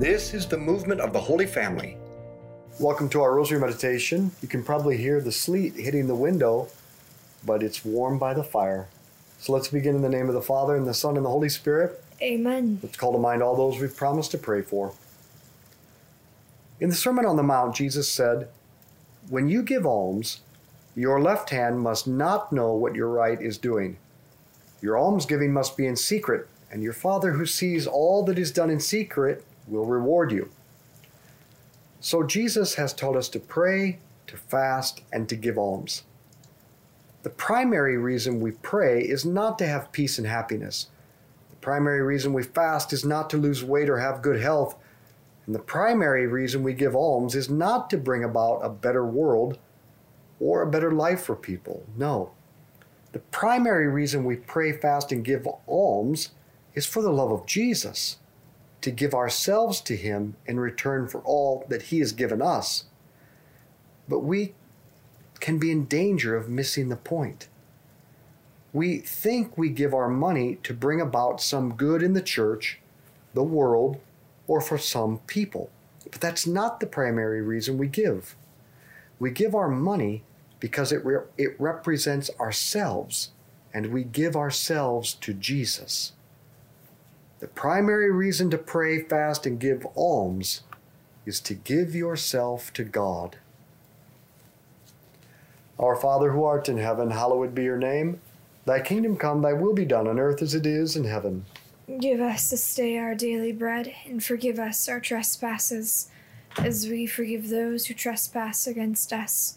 This is the movement of the Holy Family. Welcome to our Rosary Meditation. You can probably hear the sleet hitting the window, but it's warmed by the fire. So let's begin in the name of the Father, and the Son, and the Holy Spirit. Amen. Let's call to mind all those we've promised to pray for. In the Sermon on the Mount, Jesus said, When you give alms, your left hand must not know what your right is doing. Your almsgiving must be in secret, and your Father who sees all that is done in secret will reward you. So Jesus has taught us to pray, to fast, and to give alms. The primary reason we pray is not to have peace and happiness. The primary reason we fast is not to lose weight or have good health. And the primary reason we give alms is not to bring about a better world or a better life for people. No. The primary reason we pray, fast, and give alms is for the love of Jesus, to give ourselves to Him in return for all that He has given us. But we can be in danger of missing the point. We think we give our money to bring about some good in the church, the world, or for some people. But that's not the primary reason we give. We give our money because it, re- it represents ourselves, and we give ourselves to Jesus. The primary reason to pray, fast, and give alms is to give yourself to God. Our Father who art in heaven, hallowed be your name. Thy kingdom come, thy will be done on earth as it is in heaven. Give us this day our daily bread, and forgive us our trespasses, as we forgive those who trespass against us.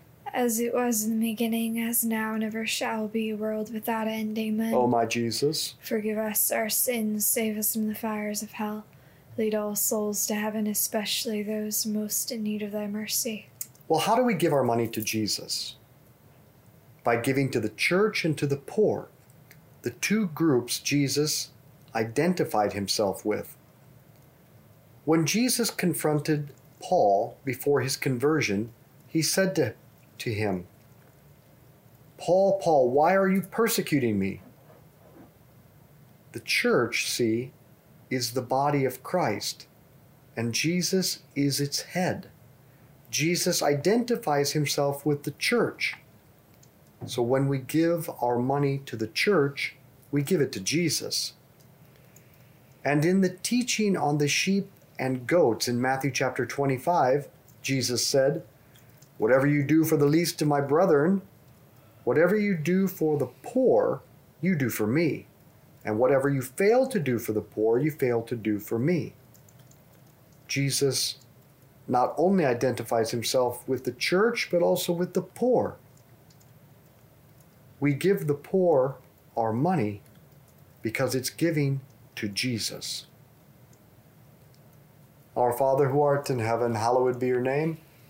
As it was in the beginning, as now, and ever shall be, world without end. Amen. O my Jesus, Forgive us our sins, save us from the fires of hell. Lead all souls to heaven, especially those most in need of thy mercy. well, how do we give our money to Jesus? By giving to the church and to the poor, the two groups Jesus identified himself with. When Jesus confronted Paul before his conversion, he said to, to him, Paul, Paul, why are you persecuting me? The church, see, is the body of Christ, and Jesus is its head. Jesus identifies himself with the church. So when we give our money to the church, we give it to Jesus. And in the teaching on the sheep and goats. In Matthew chapter 25, Jesus said, Whatever you do for the least of my brethren, whatever you do for the poor, you do for me. And whatever you fail to do for the poor, you fail to do for me. Jesus not only identifies himself with the church, but also with the poor. We give the poor our money because it's giving to Jesus. Our Father who art in heaven, hallowed be your name.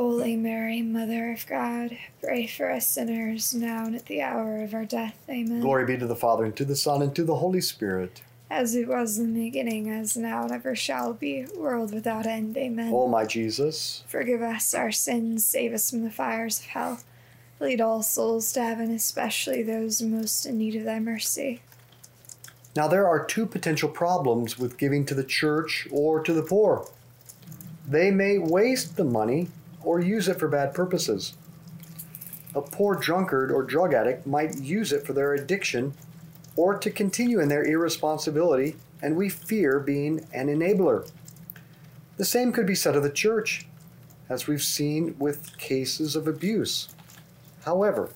Holy Mary, Mother of God, pray for us sinners now and at the hour of our death. Amen. Glory be to the Father, and to the Son, and to the Holy Spirit. As it was in the beginning, as now, and ever shall be, world without end. Amen. O my Jesus, Forgive us our sins, save us from the fires of hell. Lead all souls to heaven, especially those most in need of thy mercy. Now, there are two potential problems with giving to the church or to the poor. They may waste the money or use it for bad purposes. A poor drunkard or drug addict might use it for their addiction or to continue in their irresponsibility, and we fear being an enabler. The same could be said of the church, as we've seen with cases of abuse. However,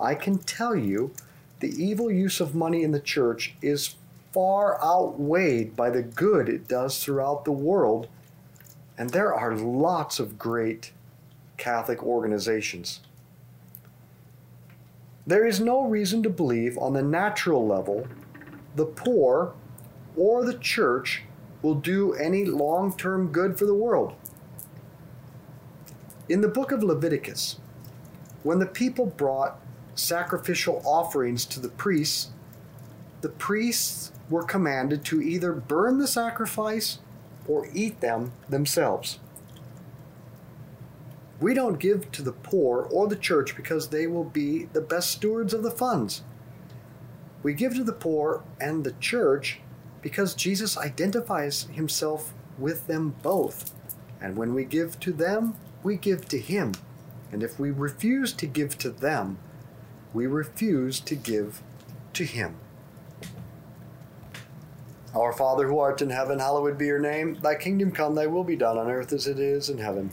I can tell you the evil use of money in the church is far outweighed by the good it does throughout the world, and there are lots of great Catholic organizations. There is no reason to believe on the natural level the poor or the church will do any long term good for the world. In the book of Leviticus, when the people brought sacrificial offerings to the priests, the priests were commanded to either burn the sacrifice or eat them themselves. We don't give to the poor or the church because they will be the best stewards of the funds. We give to the poor and the church because Jesus identifies himself with them both. And when we give to them, we give to him. And if we refuse to give to them, we refuse to give to him. Our Father who art in heaven, hallowed be your name. Thy kingdom come, thy will be done on earth as it is in heaven.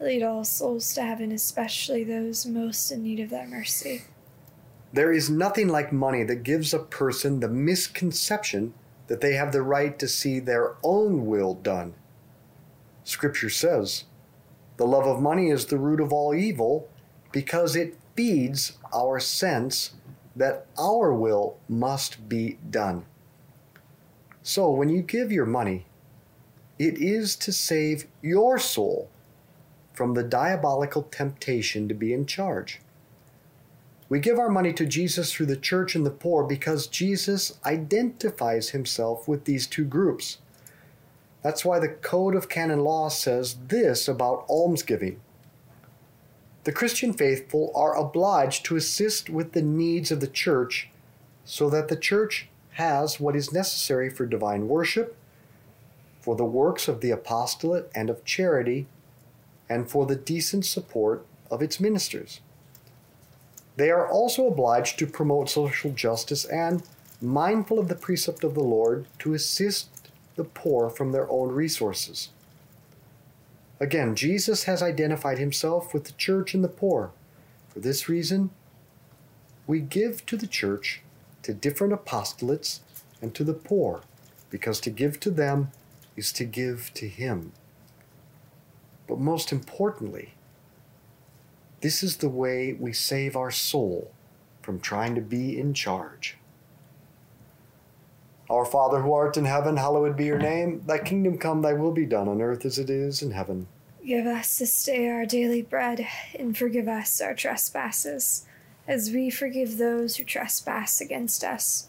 Lead all souls to heaven, especially those most in need of thy mercy. there is nothing like money that gives a person the misconception that they have the right to see their own will done. Scripture says, the love of money is the root of all evil because it feeds our sense that our will must be done. So when you give your money, it is to save your soul from the diabolical temptation to be in charge. We give our money to Jesus through the church and the poor because Jesus identifies himself with these two groups. That's why the Code of Canon Law says this about almsgiving. The Christian faithful are obliged to assist with the needs of the church so that the church has what is necessary for divine worship, for the works of the apostolate and of charity, and for the decent support of its ministers. They are also obliged to promote social justice and, mindful of the precept of the Lord, to assist the poor from their own resources. Again, Jesus has identified himself with the church and the poor. For this reason, we give to the church, to different apostolates, and to the poor, because to give to them is to give to him. But most importantly, this is the way we save our soul from trying to be in charge. Our Father who art in heaven, hallowed be your name. Thy kingdom come, thy will be done on earth as it is in heaven. Give us this day our daily bread, and forgive us our trespasses, as we forgive those who trespass against us.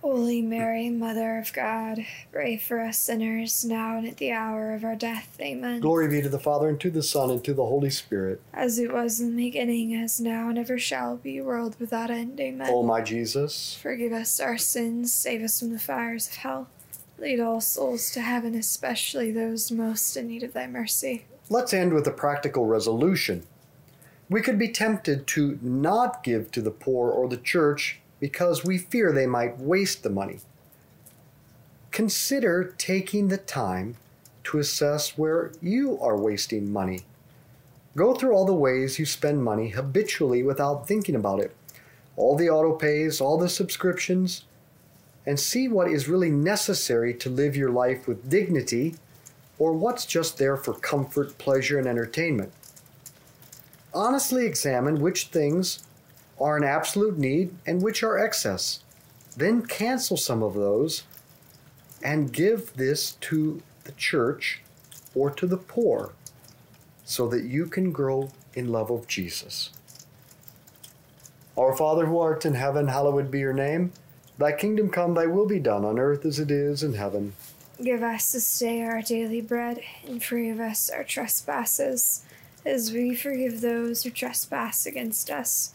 Holy Mary, Mother of God, pray for us sinners, now and at the hour of our death. Amen. Glory be to the Father, and to the Son, and to the Holy Spirit. As it was in the beginning, as now, and ever shall be, world without end. Amen. O my Jesus, Forgive us our sins, save us from the fires of hell. Lead all souls to heaven, especially those most in need of thy mercy. let's end with a practical resolution. We could be tempted to not give to the poor or the church because we fear they might waste the money. Consider taking the time to assess where you are wasting money. Go through all the ways you spend money habitually without thinking about it, all the auto pays, all the subscriptions, and see what is really necessary to live your life with dignity or what's just there for comfort, pleasure, and entertainment. Honestly examine which things are an absolute need and which are excess. Then cancel some of those and give this to the church or to the poor so that you can grow in love of Jesus. Our Father who art in heaven, hallowed be your name. Thy kingdom come, thy will be done on earth as it is in heaven. Give us this day our daily bread, and forgive us our trespasses, as we forgive those who trespass against us.